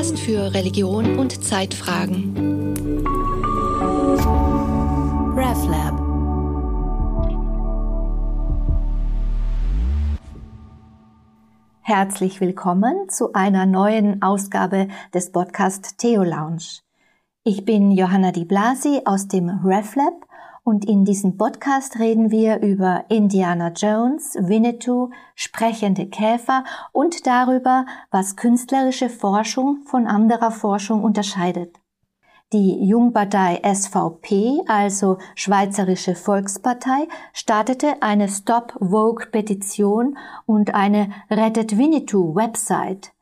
Podcast für Religion und Zeitfragen. RevLab. Herzlich willkommen zu einer neuen Ausgabe des Podcast Theo Lounge. Ich bin Johanna Di Blasi aus dem RevLab und in diesem Podcast reden wir über Indiana Jones, Winnetou, sprechende Käfer und darüber, was künstlerische Forschung von anderer Forschung unterscheidet. Die Jungpartei SVP, also Schweizerische Volkspartei, startete eine Stop Vogue Petition und eine Rettet Winnetou Website.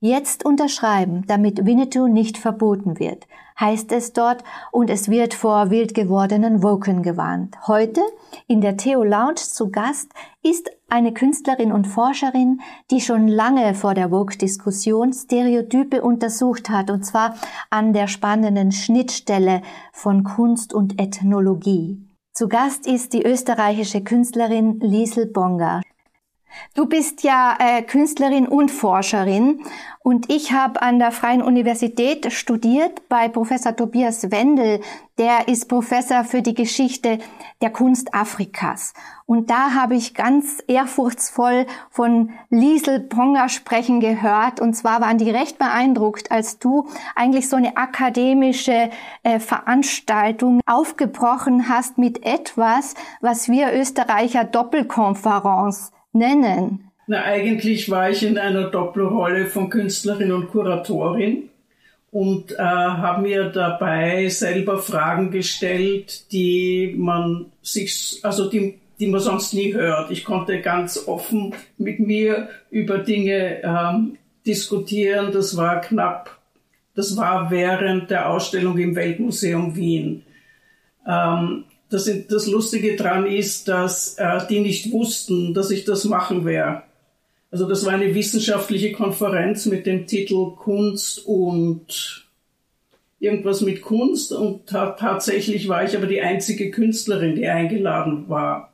Jetzt unterschreiben, damit Winnetou nicht verboten wird, heißt es dort, und es wird vor wild gewordenen Woken gewarnt. Heute in der Theo Lounge zu Gast ist eine Künstlerin und Forscherin, die schon lange vor der Woke-Diskussion Stereotype untersucht hat, und zwar an der spannenden Schnittstelle von Kunst und Ethnologie. Zu Gast ist die österreichische Künstlerin Liesel Bonga. Du bist ja äh, Künstlerin und Forscherin und ich habe an der Freien Universität studiert bei Professor Tobias Wendel. Der ist Professor für die Geschichte der Kunst Afrikas. Und da habe ich ganz ehrfurchtsvoll von Liesel Ponga sprechen gehört. Und zwar waren die recht beeindruckt, als du eigentlich so eine akademische äh, Veranstaltung aufgebrochen hast mit etwas, was wir Österreicher Doppelkonferenz nennen? Na, eigentlich war ich in einer Doppelrolle von Künstlerin und Kuratorin und äh, habe mir dabei selber Fragen gestellt, die man sich, also die, die man sonst nie hört. Ich konnte ganz offen mit mir über Dinge ähm, diskutieren. Das war knapp, das war während der Ausstellung im Weltmuseum Wien. Ähm, das, das Lustige dran ist, dass äh, die nicht wussten, dass ich das machen werde. Also das war eine wissenschaftliche Konferenz mit dem Titel Kunst und irgendwas mit Kunst und tatsächlich war ich aber die einzige Künstlerin, die eingeladen war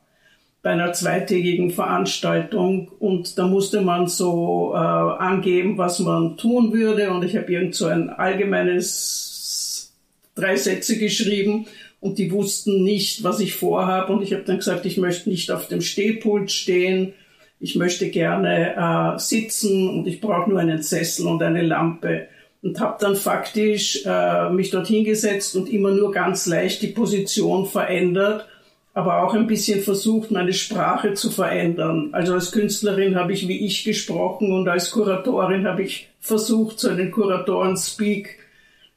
bei einer zweitägigen Veranstaltung und da musste man so äh, angeben, was man tun würde und ich habe irgend so ein allgemeines drei Sätze geschrieben und die wussten nicht, was ich vorhabe. Und ich habe dann gesagt, ich möchte nicht auf dem Stehpult stehen, ich möchte gerne äh, sitzen und ich brauche nur einen Sessel und eine Lampe. Und habe dann faktisch äh, mich dorthin gesetzt und immer nur ganz leicht die Position verändert, aber auch ein bisschen versucht, meine Sprache zu verändern. Also als Künstlerin habe ich wie ich gesprochen und als Kuratorin habe ich versucht, so einen Kuratoren-Speak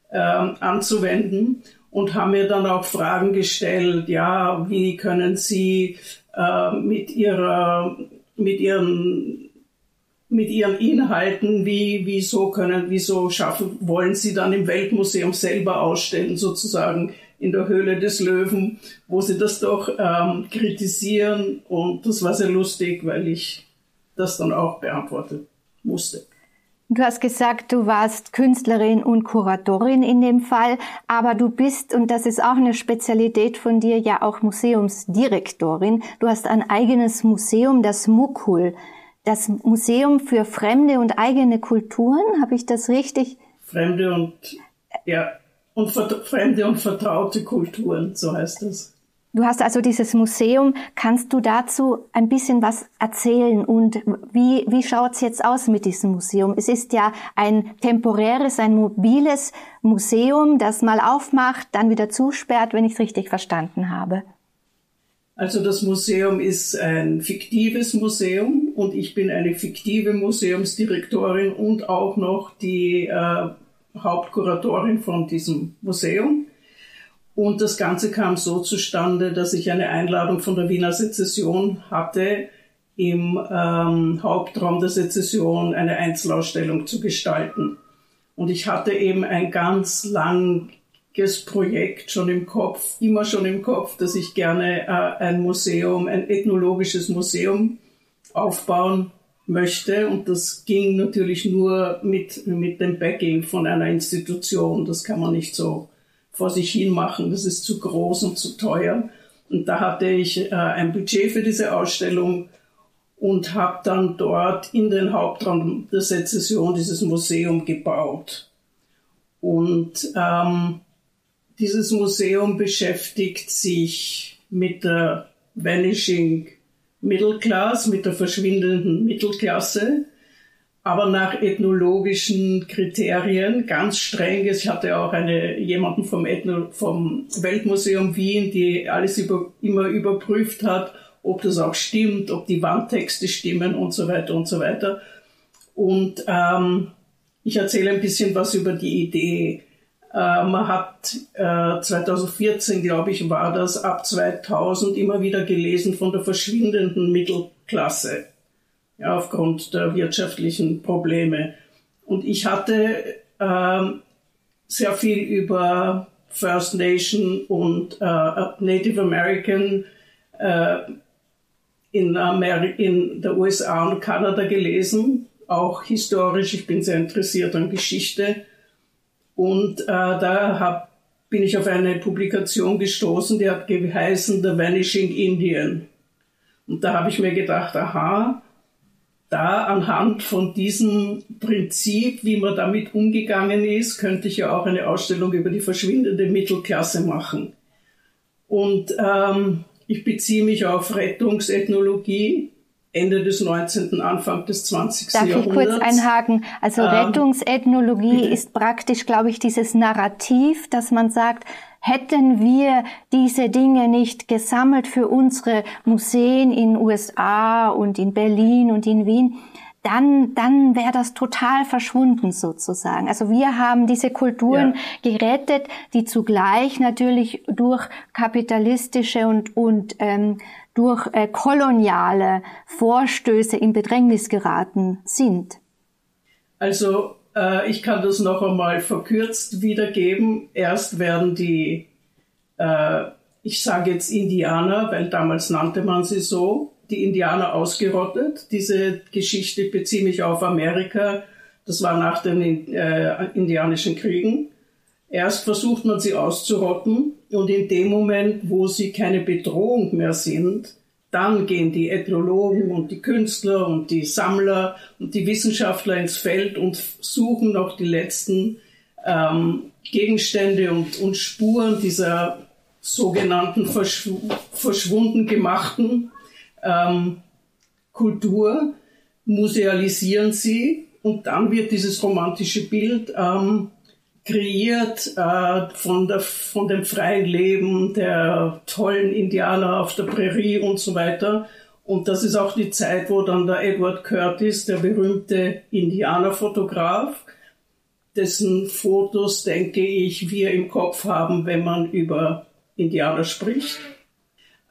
äh, anzuwenden und haben mir dann auch Fragen gestellt, ja, wie können Sie äh, mit ihrer, mit ihren, mit ihren Inhalten, wie, wieso können, wieso schaffen, wollen Sie dann im Weltmuseum selber ausstellen, sozusagen in der Höhle des Löwen, wo Sie das doch ähm, kritisieren und das war sehr lustig, weil ich das dann auch beantwortet musste. Du hast gesagt, du warst Künstlerin und Kuratorin in dem Fall, aber du bist, und das ist auch eine Spezialität von dir, ja auch Museumsdirektorin. Du hast ein eigenes Museum, das Mukul, das Museum für fremde und eigene Kulturen. Habe ich das richtig? Fremde und, ja, und fremde und vertraute Kulturen, so heißt das. Du hast also dieses Museum. Kannst du dazu ein bisschen was erzählen? Und wie, wie schaut's jetzt aus mit diesem Museum? Es ist ja ein temporäres, ein mobiles Museum, das mal aufmacht, dann wieder zusperrt, wenn ich es richtig verstanden habe. Also das Museum ist ein fiktives Museum und ich bin eine fiktive Museumsdirektorin und auch noch die äh, Hauptkuratorin von diesem Museum. Und das Ganze kam so zustande, dass ich eine Einladung von der Wiener Sezession hatte, im ähm, Hauptraum der Sezession eine Einzelausstellung zu gestalten. Und ich hatte eben ein ganz langes Projekt schon im Kopf, immer schon im Kopf, dass ich gerne äh, ein Museum, ein ethnologisches Museum aufbauen möchte. Und das ging natürlich nur mit, mit dem Backing von einer Institution. Das kann man nicht so vor sich hin machen. Das ist zu groß und zu teuer. Und da hatte ich äh, ein Budget für diese Ausstellung und habe dann dort in den Hauptraum der Sezession dieses Museum gebaut. Und ähm, dieses Museum beschäftigt sich mit der Vanishing Middle Class, mit der verschwindenden Mittelklasse, aber nach ethnologischen Kriterien, ganz streng. Ich hatte auch eine, jemanden vom, Ethno, vom Weltmuseum Wien, die alles über, immer überprüft hat, ob das auch stimmt, ob die Wandtexte stimmen und so weiter und so weiter. Und ähm, ich erzähle ein bisschen was über die Idee. Äh, man hat äh, 2014, glaube ich, war das, ab 2000 immer wieder gelesen von der verschwindenden Mittelklasse ja, aufgrund der wirtschaftlichen Probleme. Und ich hatte äh, sehr viel über First Nation und äh, Native American äh, in, Ameri in der USA und Kanada gelesen auch historisch. Ich bin sehr interessiert an Geschichte. Und äh, da hab, bin ich auf eine Publikation gestoßen, die hat geheißen The Vanishing Indian. Und da habe ich mir gedacht, aha, da anhand von diesem Prinzip, wie man damit umgegangen ist, könnte ich ja auch eine Ausstellung über die verschwindende Mittelklasse machen. Und ähm, ich beziehe mich auf Rettungsethnologie Ende des 19., Anfang des 20. Darf Jahrhunderts. Darf ich kurz einhaken? Also ähm, Rettungsethnologie bitte. ist praktisch, glaube ich, dieses Narrativ, dass man sagt, hätten wir diese Dinge nicht gesammelt für unsere Museen in USA und in Berlin und in Wien, dann, dann wäre das total verschwunden sozusagen. Also wir haben diese Kulturen ja. gerettet, die zugleich natürlich durch kapitalistische und, und ähm, durch äh, koloniale Vorstöße in Bedrängnis geraten sind. Also äh, ich kann das noch einmal verkürzt wiedergeben. Erst werden die, äh, ich sage jetzt Indianer, weil damals nannte man sie so, die Indianer ausgerottet. Diese Geschichte beziehe mich auf Amerika. Das war nach den äh, Indianischen Kriegen. Erst versucht man sie auszurotten und in dem Moment, wo sie keine Bedrohung mehr sind, dann gehen die Ethnologen und die Künstler und die Sammler und die Wissenschaftler ins Feld und suchen noch die letzten ähm, Gegenstände und, und Spuren dieser sogenannten verschw verschwunden gemachten ähm, Kultur, musealisieren sie und dann wird dieses romantische Bild ähm, kreiert äh, von, der, von dem freien Leben der tollen Indianer auf der Prärie und so weiter. Und das ist auch die Zeit, wo dann der Edward Curtis, der berühmte Indianerfotograf, dessen Fotos, denke ich, wir im Kopf haben, wenn man über Indianer spricht,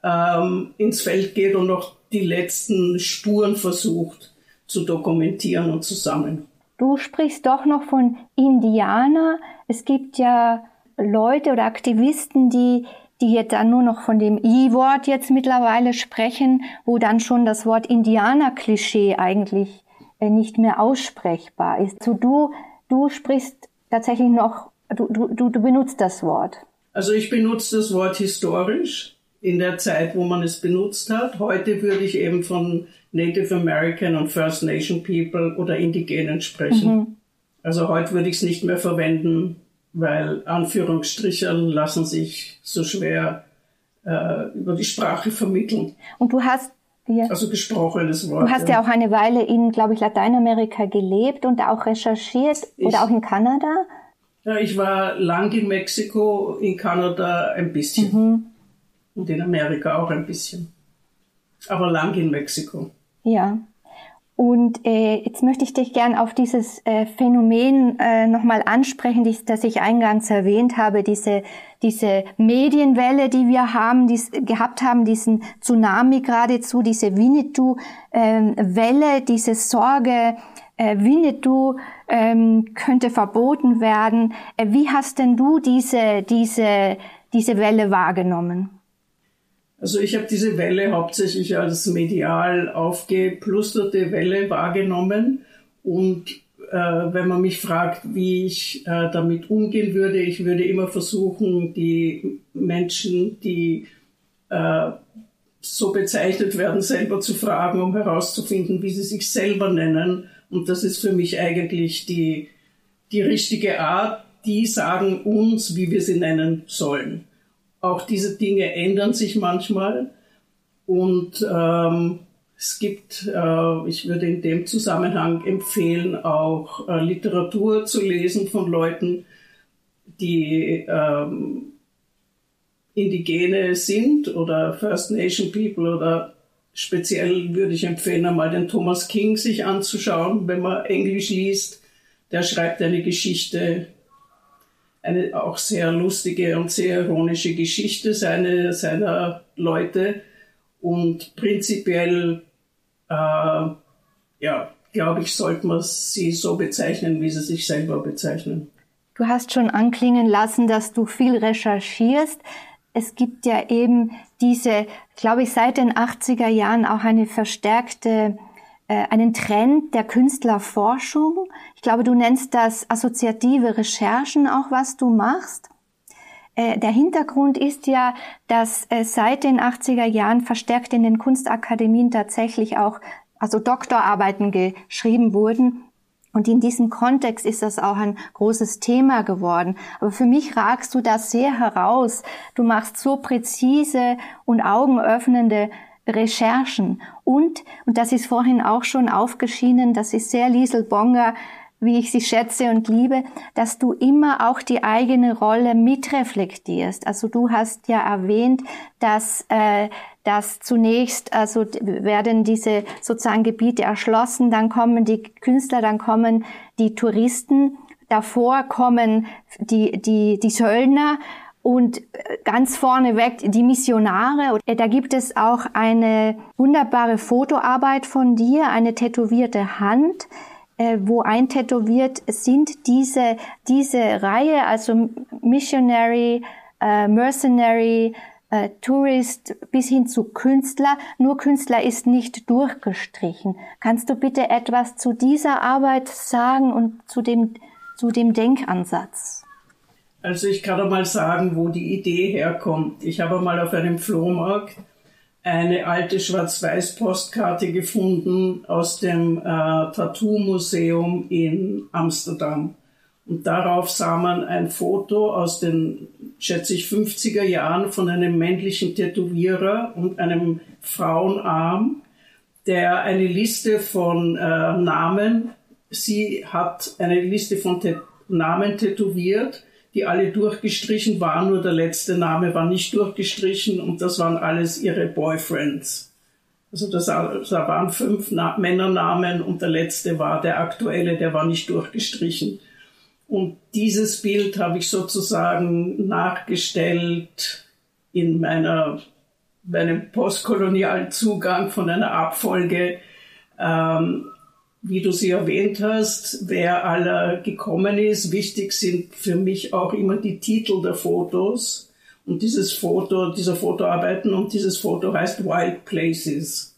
ähm, ins Feld geht und noch die letzten Spuren versucht zu dokumentieren und zu sammeln. Du sprichst doch noch von Indianer. Es gibt ja Leute oder Aktivisten, die die jetzt dann nur noch von dem I-Wort jetzt mittlerweile sprechen, wo dann schon das Wort Indianer-Klischee eigentlich äh, nicht mehr aussprechbar ist. So du, du sprichst tatsächlich noch, du, du, du benutzt das Wort. Also ich benutze das Wort historisch in der Zeit, wo man es benutzt hat. Heute würde ich eben von Native American und First Nation People oder Indigenen sprechen. Mhm. Also heute würde ich es nicht mehr verwenden, weil Anführungsstriche lassen sich so schwer äh, über die Sprache vermitteln. Und du hast ja. Also gesprochenes Wort. Du hast ja, ja auch eine Weile in, glaube ich, Lateinamerika gelebt und auch recherchiert ich, oder auch in Kanada. Ja, ich war lang in Mexiko, in Kanada ein bisschen. Mhm. Und in Amerika auch ein bisschen. Aber lang in Mexiko. Ja. Und äh, jetzt möchte ich dich gern auf dieses äh, Phänomen äh, nochmal ansprechen, dies, das ich eingangs erwähnt habe, diese, diese Medienwelle, die wir haben, dies, gehabt haben, diesen Tsunami geradezu, diese Winnetou-Welle, ähm, diese Sorge, äh, Winnetou ähm, könnte verboten werden. Äh, wie hast denn du diese, diese, diese Welle wahrgenommen? Also ich habe diese Welle hauptsächlich als medial aufgeplusterte Welle wahrgenommen und äh, wenn man mich fragt, wie ich äh, damit umgehen würde, ich würde immer versuchen, die Menschen, die äh, so bezeichnet werden, selber zu fragen, um herauszufinden, wie sie sich selber nennen. Und das ist für mich eigentlich die, die richtige Art, die sagen uns, wie wir sie nennen sollen. Auch diese Dinge ändern sich manchmal und ähm, es gibt, äh, ich würde in dem Zusammenhang empfehlen, auch äh, Literatur zu lesen von Leuten, die ähm, Indigene sind oder First Nation People oder speziell würde ich empfehlen, einmal den Thomas King sich anzuschauen, wenn man Englisch liest. Der schreibt eine Geschichte, eine auch sehr lustige und sehr ironische Geschichte seine, seiner Leute. Und prinzipiell äh, ja, glaube ich, sollte man sie so bezeichnen, wie sie sich selber bezeichnen. Du hast schon anklingen lassen, dass du viel recherchierst. Es gibt ja eben diese, glaube ich, seit den 80er Jahren auch eine verstärkte, einen Trend der Künstlerforschung. Ich glaube, du nennst das assoziative Recherchen auch, was du machst. Äh, der Hintergrund ist ja, dass äh, seit den 80er Jahren verstärkt in den Kunstakademien tatsächlich auch also Doktorarbeiten geschrieben wurden. Und in diesem Kontext ist das auch ein großes Thema geworden. Aber für mich ragst du das sehr heraus. Du machst so präzise und augenöffnende Recherchen. Und, und das ist vorhin auch schon aufgeschienen, das ist sehr Liesel Bonger, wie ich sie schätze und liebe, dass du immer auch die eigene Rolle mitreflektierst. Also du hast ja erwähnt, dass, äh, dass zunächst also werden diese sozusagen Gebiete erschlossen, dann kommen die Künstler, dann kommen die Touristen, davor kommen die, die, die Söldner und ganz vorneweg die Missionare. Da gibt es auch eine wunderbare Fotoarbeit von dir, eine tätowierte Hand, äh, wo eintätowiert sind diese, diese Reihe, also Missionary, äh, Mercenary, äh, Tourist bis hin zu Künstler. Nur Künstler ist nicht durchgestrichen. Kannst du bitte etwas zu dieser Arbeit sagen und zu dem, zu dem Denkansatz? Also ich kann mal sagen, wo die Idee herkommt. Ich habe mal auf einem Flohmarkt eine alte Schwarz-Weiß-Postkarte gefunden aus dem äh, Tattoo-Museum in Amsterdam. Und darauf sah man ein Foto aus den, schätze ich, 50er Jahren von einem männlichen Tätowierer und einem Frauenarm, der eine Liste von äh, Namen, sie hat eine Liste von Tä Namen tätowiert die alle durchgestrichen waren, nur der letzte Name war nicht durchgestrichen und das waren alles ihre Boyfriends. Also da waren fünf Na Männernamen und der letzte war der aktuelle, der war nicht durchgestrichen. Und dieses Bild habe ich sozusagen nachgestellt in meiner, meinem postkolonialen Zugang von einer Abfolge ähm, wie du sie erwähnt hast, wer aller gekommen ist. Wichtig sind für mich auch immer die Titel der Fotos und dieses Foto, dieser Fotoarbeiten und dieses Foto heißt Wild Places.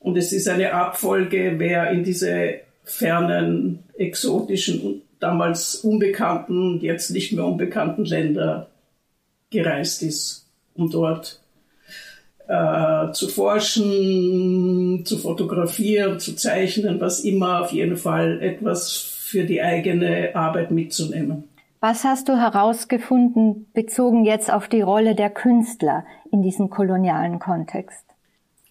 Und es ist eine Abfolge, wer in diese fernen, exotischen, damals unbekannten, jetzt nicht mehr unbekannten Länder gereist ist, um dort äh, zu forschen, zu fotografieren, zu zeichnen, was immer auf jeden Fall etwas für die eigene Arbeit mitzunehmen. Was hast du herausgefunden, bezogen jetzt auf die Rolle der Künstler in diesem kolonialen Kontext?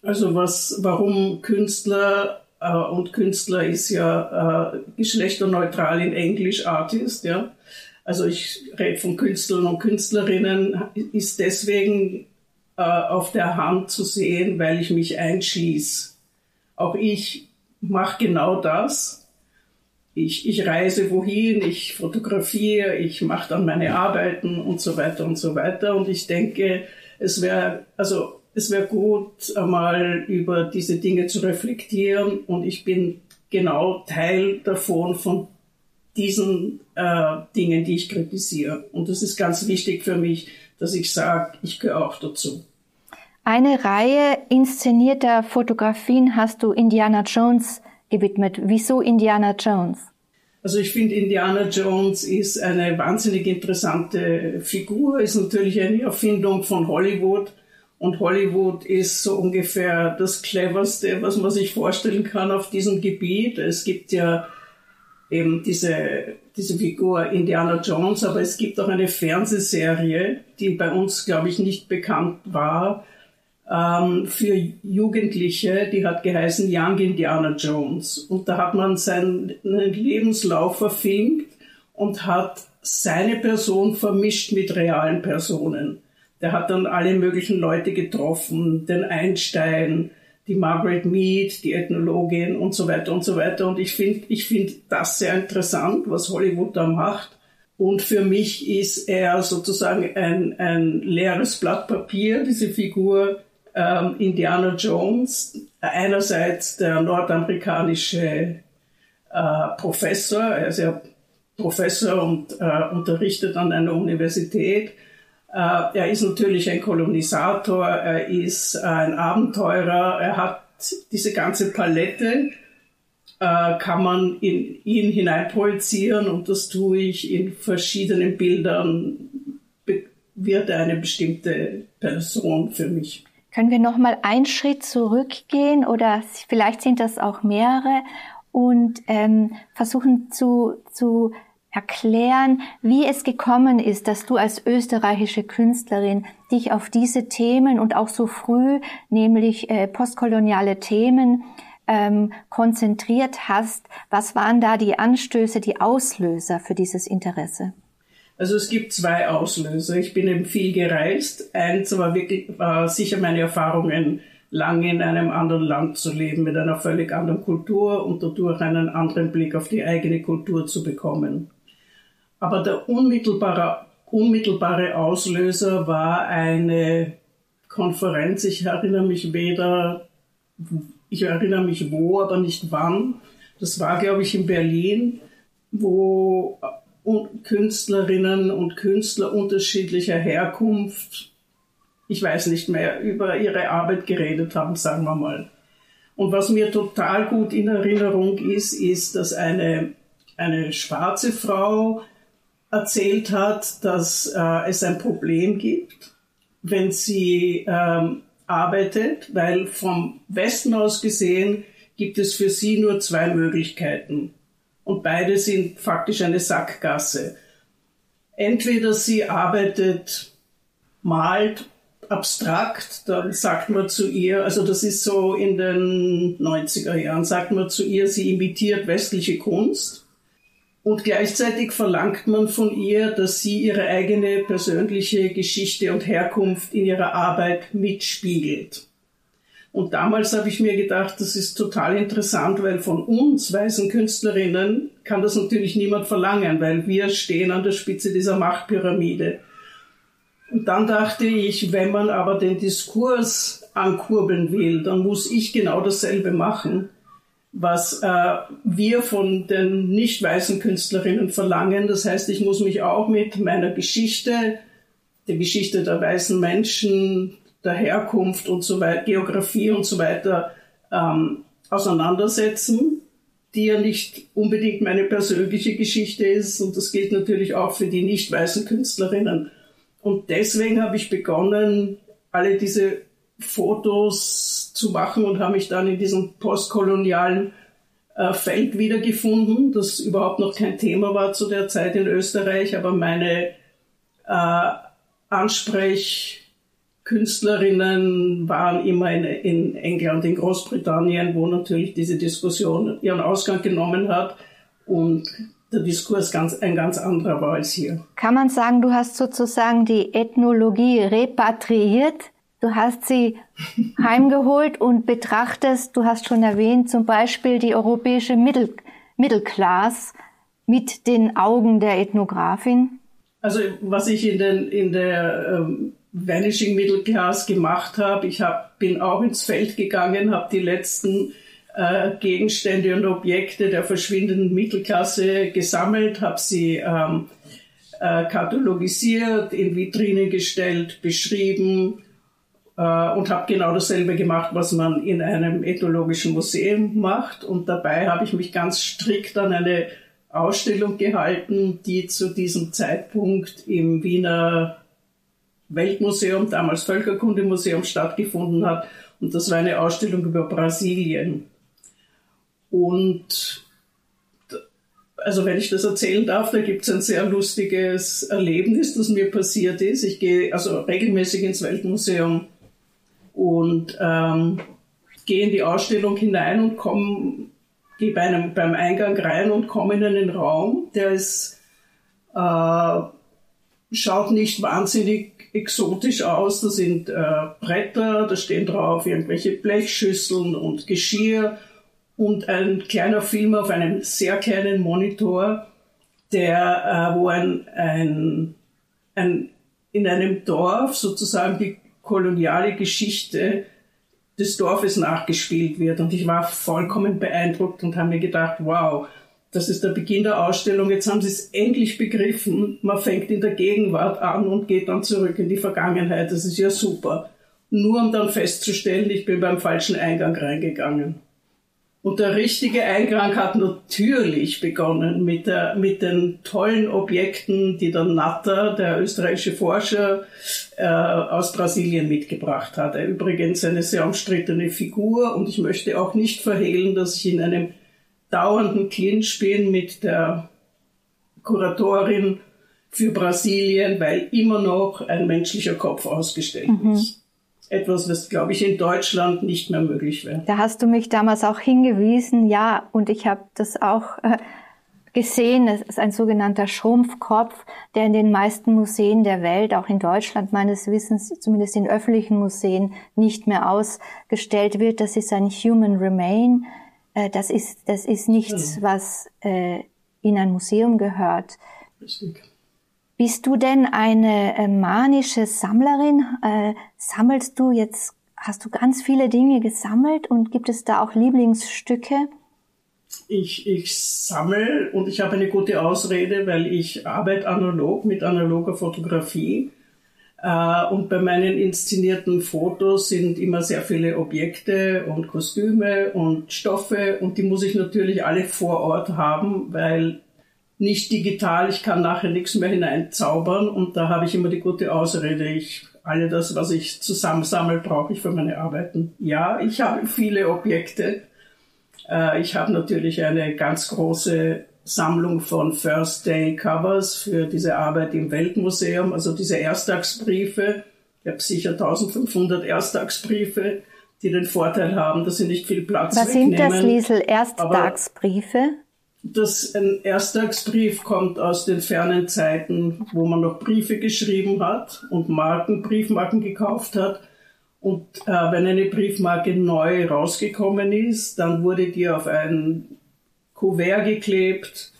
Also was, warum Künstler äh, und Künstler ist ja äh, geschlechterneutral in Englisch Artist, ja. Also ich rede von Künstlern und Künstlerinnen, ist deswegen äh, auf der Hand zu sehen, weil ich mich einschließe. Auch ich mache genau das. Ich, ich reise wohin, ich fotografiere, ich mache dann meine Arbeiten und so weiter und so weiter. Und ich denke, es wäre, also es wäre gut, einmal über diese Dinge zu reflektieren. Und ich bin genau Teil davon, von diesen äh, Dingen, die ich kritisiere. Und das ist ganz wichtig für mich, dass ich sage, ich gehöre auch dazu. Eine Reihe inszenierter Fotografien hast du Indiana Jones gewidmet. Wieso Indiana Jones? Also ich finde, Indiana Jones ist eine wahnsinnig interessante Figur, ist natürlich eine Erfindung von Hollywood. Und Hollywood ist so ungefähr das cleverste, was man sich vorstellen kann auf diesem Gebiet. Es gibt ja eben diese, diese Figur Indiana Jones, aber es gibt auch eine Fernsehserie, die bei uns, glaube ich, nicht bekannt war, ähm, für Jugendliche, die hat geheißen Young Indiana Jones. Und da hat man seinen Lebenslauf verfilmt und hat seine Person vermischt mit realen Personen. Der hat dann alle möglichen Leute getroffen, den Einstein, die Margaret Mead, die Ethnologin und so weiter und so weiter. Und ich finde ich finde das sehr interessant, was Hollywood da macht. Und für mich ist er sozusagen ein, ein leeres Blatt Papier, diese Figur ähm, Indiana Jones. Einerseits der nordamerikanische äh, Professor, er ist ja Professor und äh, unterrichtet an einer Universität. Äh, er ist natürlich ein Kolonisator, er ist ein Abenteurer, er hat diese ganze Palette, äh, kann man in ihn hineinprojizieren und das tue ich in verschiedenen Bildern, wird er eine bestimmte Person für mich. Können wir noch mal einen Schritt zurückgehen oder vielleicht sind das auch mehrere und ähm, versuchen zu, zu erklären, wie es gekommen ist, dass du als österreichische Künstlerin dich auf diese Themen und auch so früh, nämlich äh, postkoloniale Themen, ähm, konzentriert hast. Was waren da die Anstöße, die Auslöser für dieses Interesse? Also es gibt zwei Auslöser. Ich bin eben viel gereist. Eins war wirklich war sicher meine Erfahrungen, lange in einem anderen Land zu leben, mit einer völlig anderen Kultur und dadurch einen anderen Blick auf die eigene Kultur zu bekommen. Aber der unmittelbare, unmittelbare Auslöser war eine Konferenz. Ich erinnere mich weder, ich erinnere mich wo, aber nicht wann. Das war, glaube ich, in Berlin, wo Künstlerinnen und Künstler unterschiedlicher Herkunft, ich weiß nicht mehr, über ihre Arbeit geredet haben, sagen wir mal. Und was mir total gut in Erinnerung ist, ist, dass eine, eine schwarze Frau erzählt hat, dass äh, es ein Problem gibt, wenn sie ähm, arbeitet, weil vom Westen aus gesehen gibt es für sie nur zwei Möglichkeiten. Und beide sind faktisch eine Sackgasse. Entweder sie arbeitet, malt abstrakt, dann sagt man zu ihr, also das ist so in den 90er Jahren, sagt man zu ihr, sie imitiert westliche Kunst und gleichzeitig verlangt man von ihr, dass sie ihre eigene persönliche Geschichte und Herkunft in ihrer Arbeit mitspiegelt. Und damals habe ich mir gedacht, das ist total interessant, weil von uns weißen Künstlerinnen kann das natürlich niemand verlangen, weil wir stehen an der Spitze dieser Machtpyramide. Und dann dachte ich, wenn man aber den Diskurs ankurbeln will, dann muss ich genau dasselbe machen was äh, wir von den nicht weißen Künstlerinnen verlangen. Das heißt, ich muss mich auch mit meiner Geschichte, der Geschichte der weißen Menschen, der Herkunft und so weiter, Geografie und so weiter ähm, auseinandersetzen, die ja nicht unbedingt meine persönliche Geschichte ist. Und das gilt natürlich auch für die nicht weißen Künstlerinnen. Und deswegen habe ich begonnen, alle diese Fotos zu machen und habe mich dann in diesem postkolonialen äh, Feld wiedergefunden, das überhaupt noch kein Thema war zu der Zeit in Österreich, aber meine äh, Ansprechkünstlerinnen waren immer in, in England, in Großbritannien, wo natürlich diese Diskussion ihren Ausgang genommen hat und der Diskurs ganz, ein ganz anderer war als hier. Kann man sagen, du hast sozusagen die Ethnologie repatriiert? Du hast sie heimgeholt und betrachtest, du hast schon erwähnt, zum Beispiel die europäische Middle Class mit den Augen der Ethnografin. Also was ich in, den, in der ähm, Vanishing Middle Class gemacht habe, ich hab, bin auch ins Feld gegangen, habe die letzten äh, Gegenstände und Objekte der verschwindenden Mittelklasse gesammelt, habe sie ähm, äh, katalogisiert, in Vitrinen gestellt, beschrieben, äh, und habe genau dasselbe gemacht, was man in einem ethnologischen Museum macht. Und dabei habe ich mich ganz strikt an eine Ausstellung gehalten, die zu diesem Zeitpunkt im Wiener Weltmuseum, damals Völkerkundemuseum, stattgefunden hat. Und das war eine Ausstellung über Brasilien. Und also wenn ich das erzählen darf, da gibt es ein sehr lustiges Erlebnis, das mir passiert ist. Ich gehe also regelmäßig ins Weltmuseum und ähm, gehe in die Ausstellung hinein und komme, gehe bei einem, beim Eingang rein und komme in einen Raum, der ist, äh, schaut nicht wahnsinnig exotisch aus. Da sind äh, Bretter, da stehen drauf irgendwelche Blechschüsseln und Geschirr und ein kleiner Film auf einem sehr kleinen Monitor, der, äh, wo ein, ein, ein, in einem Dorf sozusagen die koloniale Geschichte des Dorfes nachgespielt wird. Und ich war vollkommen beeindruckt und habe mir gedacht, wow, das ist der Beginn der Ausstellung. Jetzt haben sie es endlich begriffen. Man fängt in der Gegenwart an und geht dann zurück in die Vergangenheit. Das ist ja super. Nur um dann festzustellen, ich bin beim falschen Eingang reingegangen. Und der richtige Eingang hat natürlich begonnen mit, der, mit den tollen Objekten, die der Natter, der österreichische Forscher, äh, aus Brasilien mitgebracht hat. Er übrigens eine sehr umstrittene Figur und ich möchte auch nicht verhehlen, dass ich in einem dauernden Clinch bin mit der Kuratorin für Brasilien, weil immer noch ein menschlicher Kopf ausgestellt mhm. ist etwas, was, glaube ich, in Deutschland nicht mehr möglich wäre. Da hast du mich damals auch hingewiesen, ja, und ich habe das auch äh, gesehen. Es ist ein sogenannter Schrumpfkopf, der in den meisten Museen der Welt, auch in Deutschland meines Wissens, zumindest in öffentlichen Museen, nicht mehr ausgestellt wird. Das ist ein Human Remain. Äh, das ist, das ist nichts, was äh, in ein Museum gehört. Richtig. Bist du denn eine äh, manische Sammlerin? Äh, sammelst du jetzt, hast du ganz viele Dinge gesammelt und gibt es da auch Lieblingsstücke? Ich, ich sammle und ich habe eine gute Ausrede, weil ich arbeite analog mit analoger Fotografie. Äh, und bei meinen inszenierten Fotos sind immer sehr viele Objekte und Kostüme und Stoffe und die muss ich natürlich alle vor Ort haben, weil nicht digital, ich kann nachher nichts mehr hineinzaubern und da habe ich immer die gute Ausrede, ich alle das, was ich zusammensammle, brauche ich für meine Arbeiten. Ja, ich habe viele Objekte. Äh, ich habe natürlich eine ganz große Sammlung von First Day Covers für diese Arbeit im Weltmuseum, also diese Ersttagsbriefe. Ich habe sicher 1500 Ersttagsbriefe, die den Vorteil haben, dass sie nicht viel Platz Was wegnehmen. Was sind das, Liesel, Ersttagsbriefe? Das ein Ersttagsbrief kommt aus den fernen Zeiten, wo man noch Briefe geschrieben hat und Marken, Briefmarken gekauft hat. Und äh, wenn eine Briefmarke neu rausgekommen ist, dann wurde die auf ein Kuvert geklebt.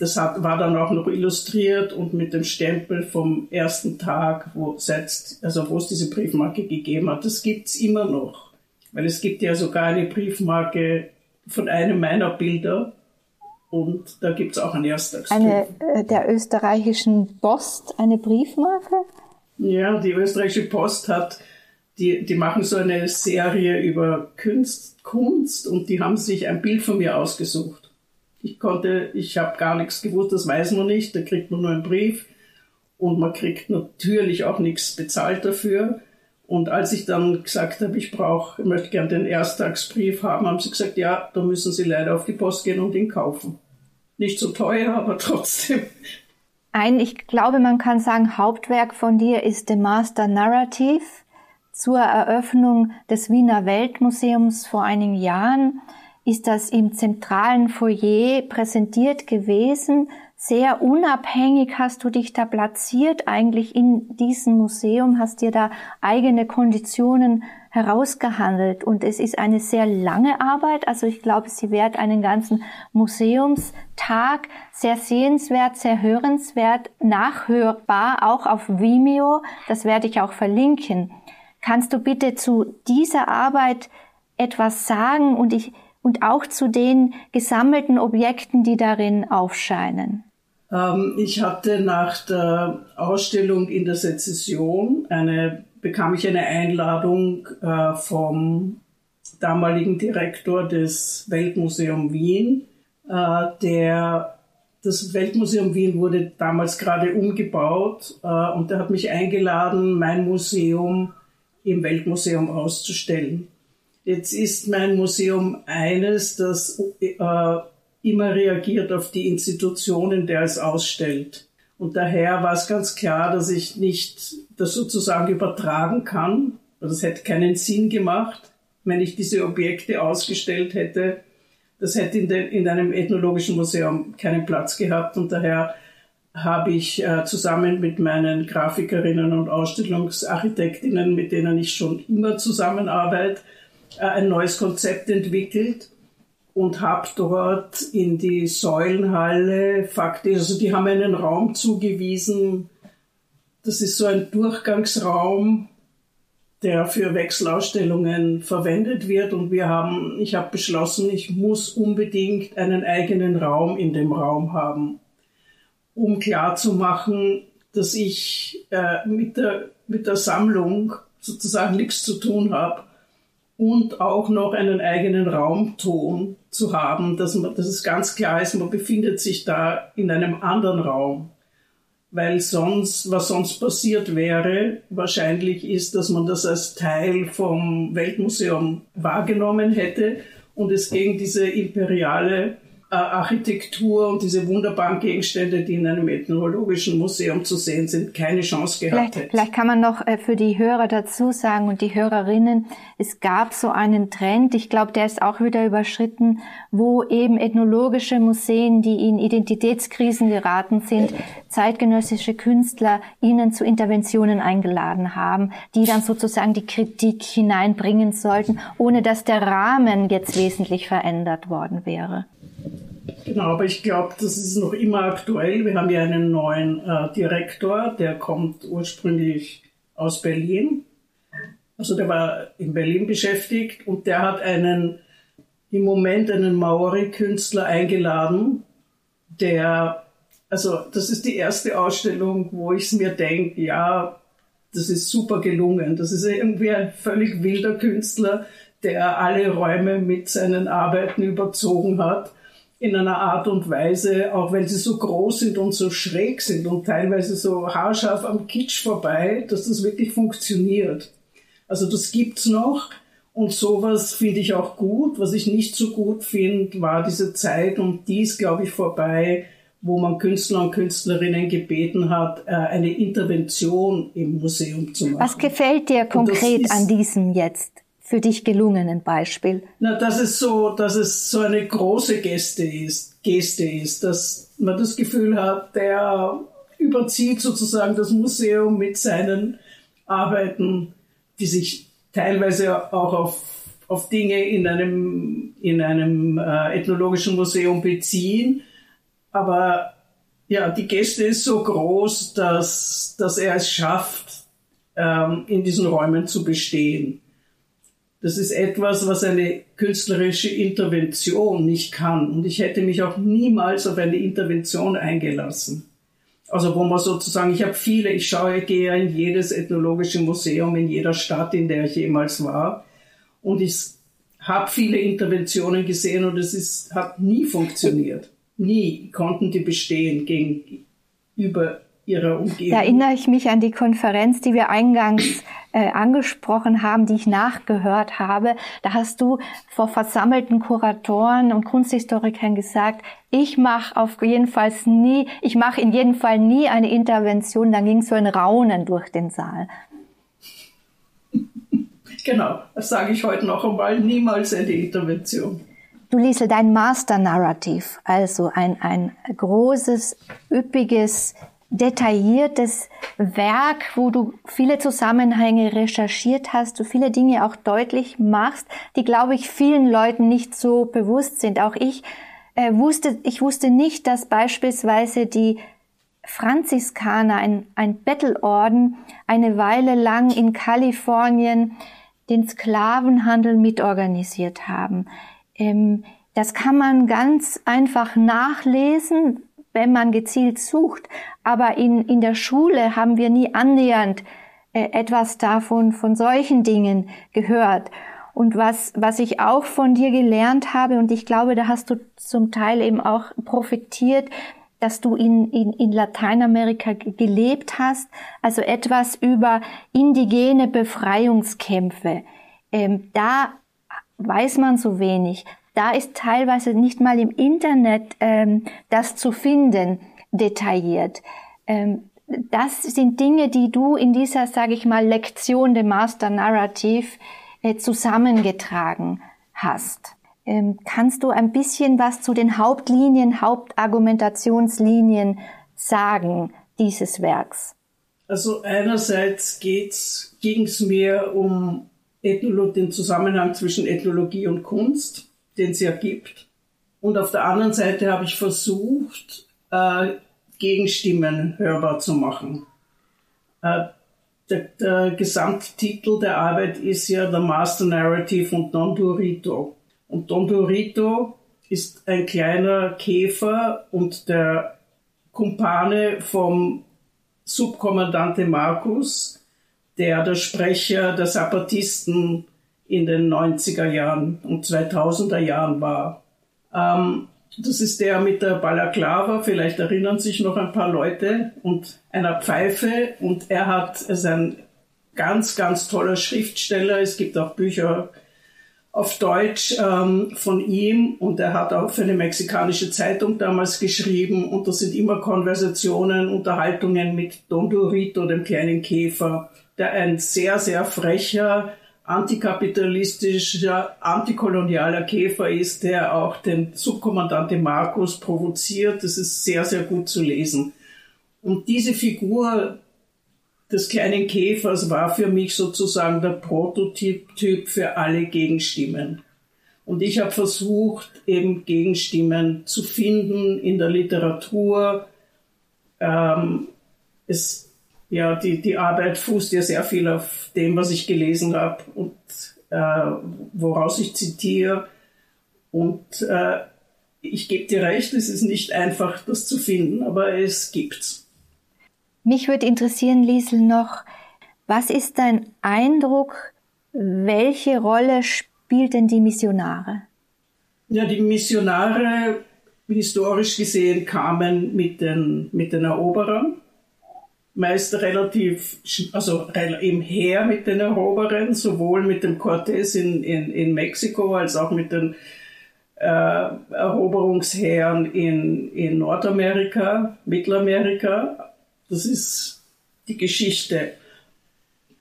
Das hat, war dann auch noch illustriert und mit dem Stempel vom ersten Tag, wo, setzt, also wo es diese Briefmarke gegeben hat. Das gibt's immer noch. Weil es gibt ja sogar eine Briefmarke von einem meiner Bilder, und da gibt es auch ein Erstagsbrief. Eine äh, der österreichischen Post, eine Briefmarke? Ja, die österreichische Post hat, die, die machen so eine Serie über Kunst, Kunst und die haben sich ein Bild von mir ausgesucht. Ich konnte, ich habe gar nichts gewusst, das weiß man nicht, da kriegt man nur einen Brief und man kriegt natürlich auch nichts bezahlt dafür. Und als ich dann gesagt habe, ich brauche, ich möchte gerne den Ersttagsbrief haben, haben sie gesagt, ja, da müssen Sie leider auf die Post gehen und ihn kaufen. Nicht so teuer, aber trotzdem. Ein, ich glaube, man kann sagen, Hauptwerk von dir ist The Master Narrative zur Eröffnung des Wiener Weltmuseums vor einigen Jahren ist das im zentralen Foyer präsentiert gewesen sehr unabhängig hast du dich da platziert, eigentlich in diesem Museum, hast dir da eigene Konditionen herausgehandelt. Und es ist eine sehr lange Arbeit. Also ich glaube, sie währt einen ganzen Museumstag. Sehr sehenswert, sehr hörenswert, nachhörbar, auch auf Vimeo. Das werde ich auch verlinken. Kannst du bitte zu dieser Arbeit etwas sagen und ich, und auch zu den gesammelten Objekten, die darin aufscheinen? Ähm, ich hatte nach der Ausstellung in der Sezession eine, bekam ich eine Einladung äh, vom damaligen Direktor des Weltmuseum Wien, äh, der das Weltmuseum Wien wurde damals gerade umgebaut äh, und er hat mich eingeladen, mein Museum im Weltmuseum auszustellen. Jetzt ist mein Museum eines, das immer reagiert auf die Institution, in der es ausstellt. Und daher war es ganz klar, dass ich nicht das sozusagen übertragen kann. Das hätte keinen Sinn gemacht, wenn ich diese Objekte ausgestellt hätte. Das hätte in, den, in einem ethnologischen Museum keinen Platz gehabt. Und daher habe ich äh, zusammen mit meinen Grafikerinnen und Ausstellungsarchitektinnen, mit denen ich schon immer zusammenarbeite, äh, ein neues Konzept entwickelt und habe dort in die Säulenhalle faktisch, also die haben einen Raum zugewiesen, das ist so ein Durchgangsraum, der für Wechselausstellungen verwendet wird. Und wir haben, ich habe beschlossen, ich muss unbedingt einen eigenen Raum in dem Raum haben, um klarzumachen, dass ich äh, mit, der, mit der Sammlung sozusagen nichts zu tun habe und auch noch einen eigenen Raumton zu haben, dass, man, dass es ganz klar ist, man befindet sich da in einem anderen Raum. Weil sonst, was sonst passiert wäre, wahrscheinlich ist, dass man das als Teil vom Weltmuseum wahrgenommen hätte und es gegen diese imperiale Architektur und diese wunderbaren Gegenstände, die in einem ethnologischen Museum zu sehen sind, keine Chance gehabt vielleicht, Vielleicht kann man noch äh, für die Hörer dazu sagen und die Hörerinnen, es gab so einen Trend, ich glaube, der ist auch wieder überschritten, wo eben ethnologische Museen, die in Identitätskrisen geraten sind, zeitgenössische Künstler ihnen zu Interventionen eingeladen haben, die dann sozusagen die Kritik hineinbringen sollten, ohne dass der Rahmen jetzt wesentlich verändert worden wäre. Genau, aber ich glaube, das ist noch immer aktuell. Wir haben ja einen neuen äh, Direktor, der kommt ursprünglich aus Berlin. Also der war in Berlin beschäftigt und der hat einen im Moment einen Maori-Künstler eingeladen, der, also das ist die erste Ausstellung, wo ich es mir denke, ja, das ist super gelungen. Das ist irgendwie ein völlig wilder Künstler, der alle Räume mit seinen Arbeiten überzogen hat in einer Art und Weise, auch wenn sie so groß sind und so schräg sind und teilweise so haarscharf am Kitsch vorbei, dass das wirklich funktioniert. Also das gibt's noch und sowas finde ich auch gut. Was ich nicht so gut finde, war diese Zeit und die ist, glaube ich, vorbei, wo man Künstler und Künstlerinnen gebeten hat, äh, eine Intervention im Museum zu machen. Was gefällt dir konkret an diesem jetzt? Für dich gelungenen Beispiel? Na, dass es so, dass es so eine große Geste ist, Geste ist, dass man das Gefühl hat, der überzieht sozusagen das Museum mit seinen Arbeiten, die sich teilweise auch auf, auf Dinge in einem, in einem äh, ethnologischen Museum beziehen. Aber ja, die Geste ist so groß, dass, dass er es schafft, ähm, in diesen Räumen zu bestehen. Das ist etwas, was eine künstlerische Intervention nicht kann. Und ich hätte mich auch niemals auf eine Intervention eingelassen. Also wo man sozusagen, ich habe viele, ich schaue, gehe in jedes ethnologische Museum in jeder Stadt, in der ich jemals war. Und ich habe viele Interventionen gesehen und es ist, hat nie funktioniert. Nie konnten die bestehen gegenüber ihrer Umgebung. Da erinnere ich mich an die Konferenz, die wir eingangs äh, angesprochen haben, die ich nachgehört habe. Da hast du vor versammelten Kuratoren und Kunsthistorikern gesagt, ich mache auf jeden Fall nie, ich mache in jedem Fall nie eine Intervention. Dann ging so ein Raunen durch den Saal. Genau, das sage ich heute noch einmal, niemals eine Intervention. Du Liesel, dein Master Narrative, also ein, ein großes, üppiges detailliertes Werk, wo du viele Zusammenhänge recherchiert hast, du viele Dinge auch deutlich machst, die, glaube ich, vielen Leuten nicht so bewusst sind. Auch ich äh, wusste, ich wusste nicht, dass beispielsweise die Franziskaner, ein, ein Bettelorden, eine Weile lang in Kalifornien den Sklavenhandel mitorganisiert haben. Ähm, das kann man ganz einfach nachlesen, wenn man gezielt sucht. Aber in, in der Schule haben wir nie annähernd äh, etwas davon, von solchen Dingen gehört. Und was, was ich auch von dir gelernt habe, und ich glaube, da hast du zum Teil eben auch profitiert, dass du in, in, in Lateinamerika gelebt hast, also etwas über indigene Befreiungskämpfe. Ähm, da weiß man so wenig. Da ist teilweise nicht mal im Internet ähm, das zu finden, detailliert. Ähm, das sind Dinge, die du in dieser, sage ich mal, Lektion der Master Narrative äh, zusammengetragen hast. Ähm, kannst du ein bisschen was zu den Hauptlinien, Hauptargumentationslinien sagen dieses Werks? Also einerseits ging es mir um Ethnolog den Zusammenhang zwischen Ethnologie und Kunst, den es ja gibt. Und auf der anderen Seite habe ich versucht, äh, Gegenstimmen hörbar zu machen. Äh, der, der Gesamttitel der Arbeit ist ja The Master Narrative und Don Dorito. Und Don Dorito ist ein kleiner Käfer und der Kumpane vom Subkommandante Markus, der der Sprecher der Zapatisten in den 90er Jahren und 2000er Jahren war. Ähm, das ist der mit der Balaklava, vielleicht erinnern sich noch ein paar Leute, und einer Pfeife. Und er hat, ist ein ganz, ganz toller Schriftsteller. Es gibt auch Bücher auf Deutsch ähm, von ihm und er hat auch für eine mexikanische Zeitung damals geschrieben und das sind immer Konversationen, Unterhaltungen mit Don Dorito, dem kleinen Käfer, der ein sehr, sehr frecher, antikapitalistischer, antikolonialer Käfer ist, der auch den Subkommandante Markus provoziert. Das ist sehr, sehr gut zu lesen. Und diese Figur des kleinen Käfers war für mich sozusagen der Prototyp für alle Gegenstimmen. Und ich habe versucht, eben Gegenstimmen zu finden in der Literatur. Ähm, es ja, die, die Arbeit fußt ja sehr viel auf dem, was ich gelesen habe und äh, woraus ich zitiere. Und äh, ich gebe dir recht, es ist nicht einfach, das zu finden, aber es gibt's. Mich würde interessieren, Liesel, noch, was ist dein Eindruck, welche Rolle spielten die Missionare? Ja, die Missionare, historisch gesehen, kamen mit den, mit den Eroberern meist relativ, also eben her mit den Eroberern, sowohl mit dem Cortés in, in, in Mexiko als auch mit den äh, Eroberungsherren in, in Nordamerika, Mittelamerika. Das ist die Geschichte.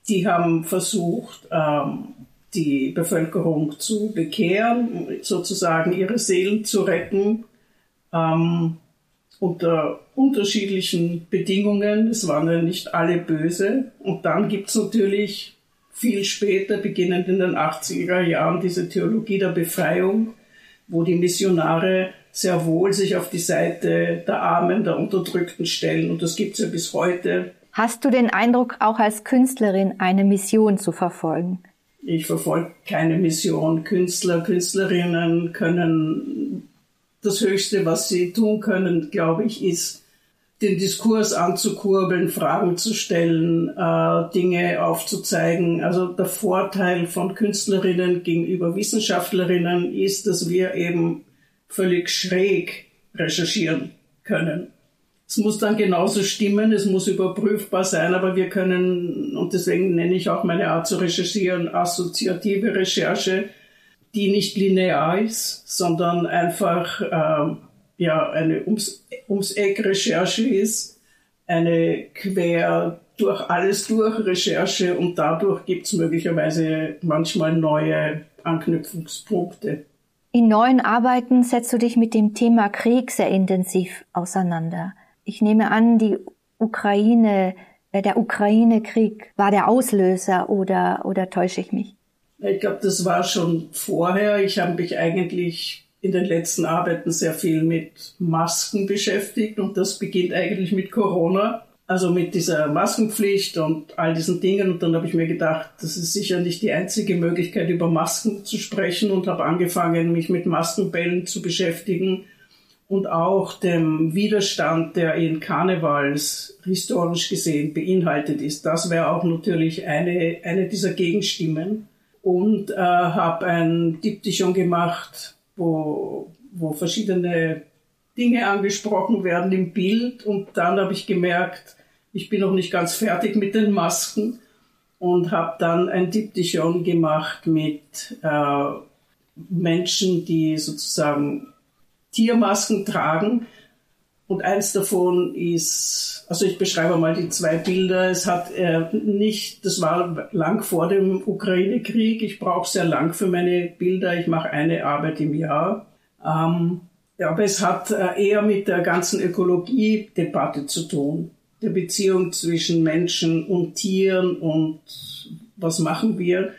Die haben versucht, ähm, die Bevölkerung zu bekehren, sozusagen ihre Seelen zu retten. Ähm, unter unterschiedlichen Bedingungen. Es waren ja nicht alle böse. Und dann gibt's natürlich viel später, beginnend in den 80er Jahren, diese Theologie der Befreiung, wo die Missionare sehr wohl sich auf die Seite der Armen, der Unterdrückten stellen. Und das gibt's ja bis heute. Hast du den Eindruck, auch als Künstlerin eine Mission zu verfolgen? Ich verfolge keine Mission. Künstler, Künstlerinnen können das Höchste, was sie tun können, glaube ich, ist, den Diskurs anzukurbeln, Fragen zu stellen, äh, Dinge aufzuzeigen. Also der Vorteil von Künstlerinnen gegenüber Wissenschaftlerinnen ist, dass wir eben völlig schräg recherchieren können. Es muss dann genauso stimmen, es muss überprüfbar sein, aber wir können, und deswegen nenne ich auch meine Art zu recherchieren, assoziative Recherche, die nicht linear ist, sondern einfach ähm, ja, eine ums, ums Eck Recherche ist, eine quer durch alles durch Recherche und dadurch gibt es möglicherweise manchmal neue Anknüpfungspunkte. In neuen Arbeiten setzt du dich mit dem Thema Krieg sehr intensiv auseinander. Ich nehme an, die Ukraine, äh, der Ukraine-Krieg war der Auslöser oder, oder täusche ich mich? Ich glaube, das war schon vorher. Ich habe mich eigentlich in den letzten Arbeiten sehr viel mit Masken beschäftigt und das beginnt eigentlich mit Corona. Also mit dieser Maskenpflicht und all diesen Dingen. Und dann habe ich mir gedacht, das ist sicher nicht die einzige Möglichkeit, über Masken zu sprechen und habe angefangen, mich mit Maskenbällen zu beschäftigen und auch dem Widerstand, der in Karnevals historisch gesehen beinhaltet ist. Das wäre auch natürlich eine, eine dieser Gegenstimmen. Und äh, habe ein Diptychon gemacht wo, wo verschiedene Dinge angesprochen werden im Bild. Und dann habe ich gemerkt, ich bin noch nicht ganz fertig mit den Masken und habe dann ein Diptychon gemacht mit äh, Menschen, die sozusagen Tiermasken tragen. Und eins davon ist, also ich beschreibe mal die zwei Bilder. Es hat äh, nicht, das war lang vor dem Ukraine-Krieg. Ich brauche sehr lang für meine Bilder. Ich mache eine Arbeit im Jahr. Ähm, ja, aber es hat äh, eher mit der ganzen Ökologie-Debatte zu tun. Der Beziehung zwischen Menschen und Tieren und was machen wir.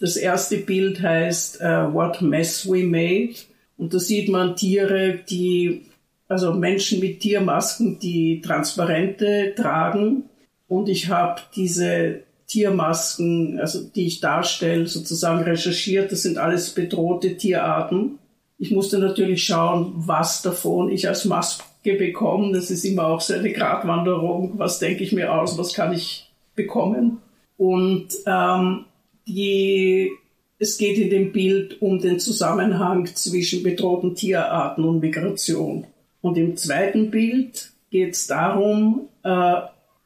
Das erste Bild heißt uh, What Mess We Made. Und da sieht man Tiere, die, also Menschen mit Tiermasken, die Transparente tragen. Und ich habe diese Tiermasken, also die ich darstelle, sozusagen recherchiert. Das sind alles bedrohte Tierarten. Ich musste natürlich schauen, was davon ich als Maske bekomme. Das ist immer auch so eine Gratwanderung. Was denke ich mir aus? Was kann ich bekommen? Und ähm, die, es geht in dem Bild um den Zusammenhang zwischen bedrohten Tierarten und Migration. Und im zweiten Bild geht es darum, äh,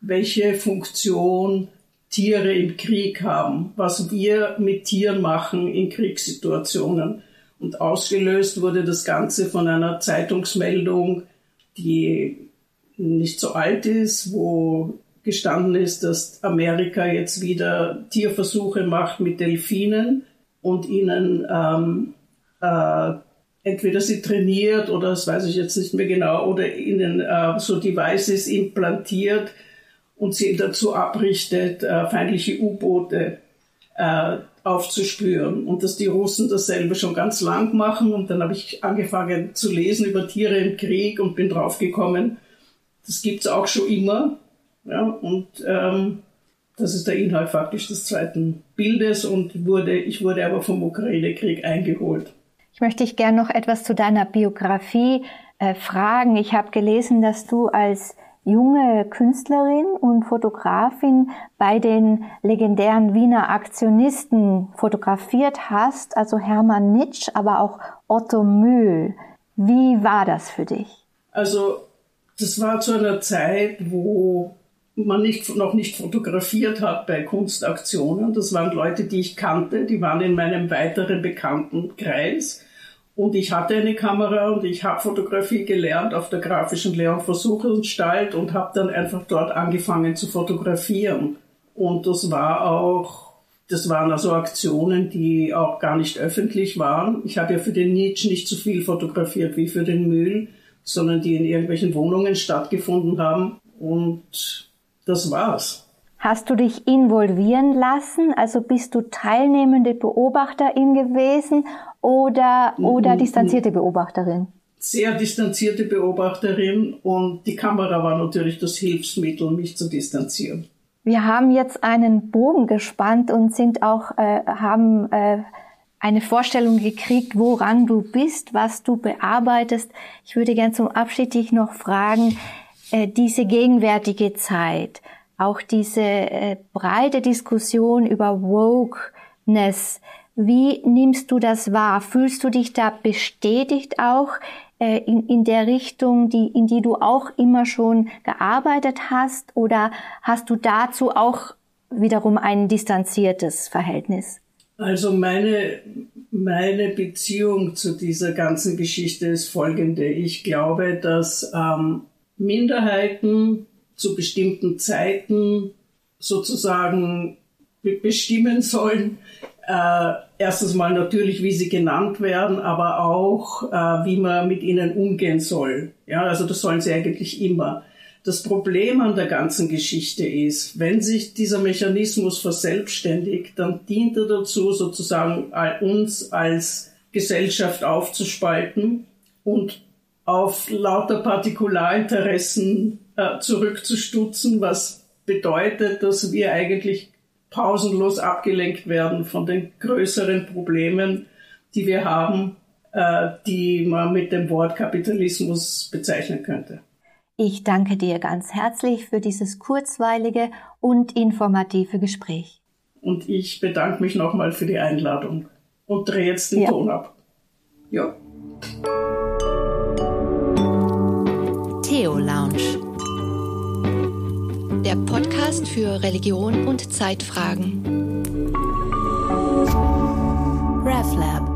welche Funktion Tiere im Krieg haben, was wir mit Tieren machen in Kriegssituationen. Und ausgelöst wurde das Ganze von einer Zeitungsmeldung, die nicht so alt ist, wo gestanden ist, dass Amerika jetzt wieder Tierversuche macht mit Delfinen und ihnen ähm, äh, entweder sie trainiert oder das weiß ich jetzt nicht mehr genau oder ihnen äh, so Devices implantiert und sie dazu abrichtet, äh, feindliche U-Boote äh, aufzuspüren. Und dass die Russen dasselbe schon ganz lang machen. Und dann habe ich angefangen zu lesen über Tiere im Krieg und bin draufgekommen, das gibt's auch schon immer. Ja, und ähm, das ist der Inhalt faktisch des zweiten Bildes. Und wurde, ich wurde aber vom Ukraine-Krieg eingeholt. Ich möchte dich gerne noch etwas zu deiner Biografie äh, fragen. Ich habe gelesen, dass du als junge Künstlerin und Fotografin bei den legendären Wiener Aktionisten fotografiert hast, also Hermann Nitsch, aber auch Otto Mühl. Wie war das für dich? Also, das war zu einer Zeit, wo man nicht, noch nicht fotografiert hat bei Kunstaktionen. Das waren Leute, die ich kannte, die waren in meinem weiteren Bekanntenkreis. Und ich hatte eine Kamera und ich habe Fotografie gelernt auf der Grafischen Lehr- und Versuchsanstalt und habe dann einfach dort angefangen zu fotografieren. Und das war auch, das waren also Aktionen, die auch gar nicht öffentlich waren. Ich habe ja für den Nietzsche nicht so viel fotografiert wie für den Mühl, sondern die in irgendwelchen Wohnungen stattgefunden haben. Und das war's. Hast du dich involvieren lassen? Also bist du teilnehmende Beobachterin gewesen oder, oder distanzierte Beobachterin? Sehr distanzierte Beobachterin und die Kamera war natürlich das Hilfsmittel, mich zu distanzieren. Wir haben jetzt einen Bogen gespannt und sind auch, äh, haben äh, eine Vorstellung gekriegt, woran du bist, was du bearbeitest. Ich würde gern zum Abschied dich noch fragen, äh, diese gegenwärtige Zeit, auch diese äh, breite Diskussion über Wokeness, wie nimmst du das wahr? Fühlst du dich da bestätigt auch äh, in, in der Richtung, die, in die du auch immer schon gearbeitet hast? Oder hast du dazu auch wiederum ein distanziertes Verhältnis? Also meine, meine Beziehung zu dieser ganzen Geschichte ist folgende. Ich glaube, dass ähm, Minderheiten zu bestimmten Zeiten sozusagen bestimmen sollen. Äh, erstens mal natürlich, wie sie genannt werden, aber auch, äh, wie man mit ihnen umgehen soll. Ja, also das sollen sie eigentlich immer. Das Problem an der ganzen Geschichte ist, wenn sich dieser Mechanismus verselbstständigt, dann dient er dazu, sozusagen uns als Gesellschaft aufzuspalten und auf lauter Partikularinteressen äh, zurückzustutzen, was bedeutet, dass wir eigentlich pausenlos abgelenkt werden von den größeren Problemen, die wir haben, äh, die man mit dem Wort Kapitalismus bezeichnen könnte. Ich danke dir ganz herzlich für dieses kurzweilige und informative Gespräch. Und ich bedanke mich nochmal für die Einladung und drehe jetzt den ja. Ton ab. Ja. Theo Lounge. Der Podcast für Religion und Zeitfragen. RevLab.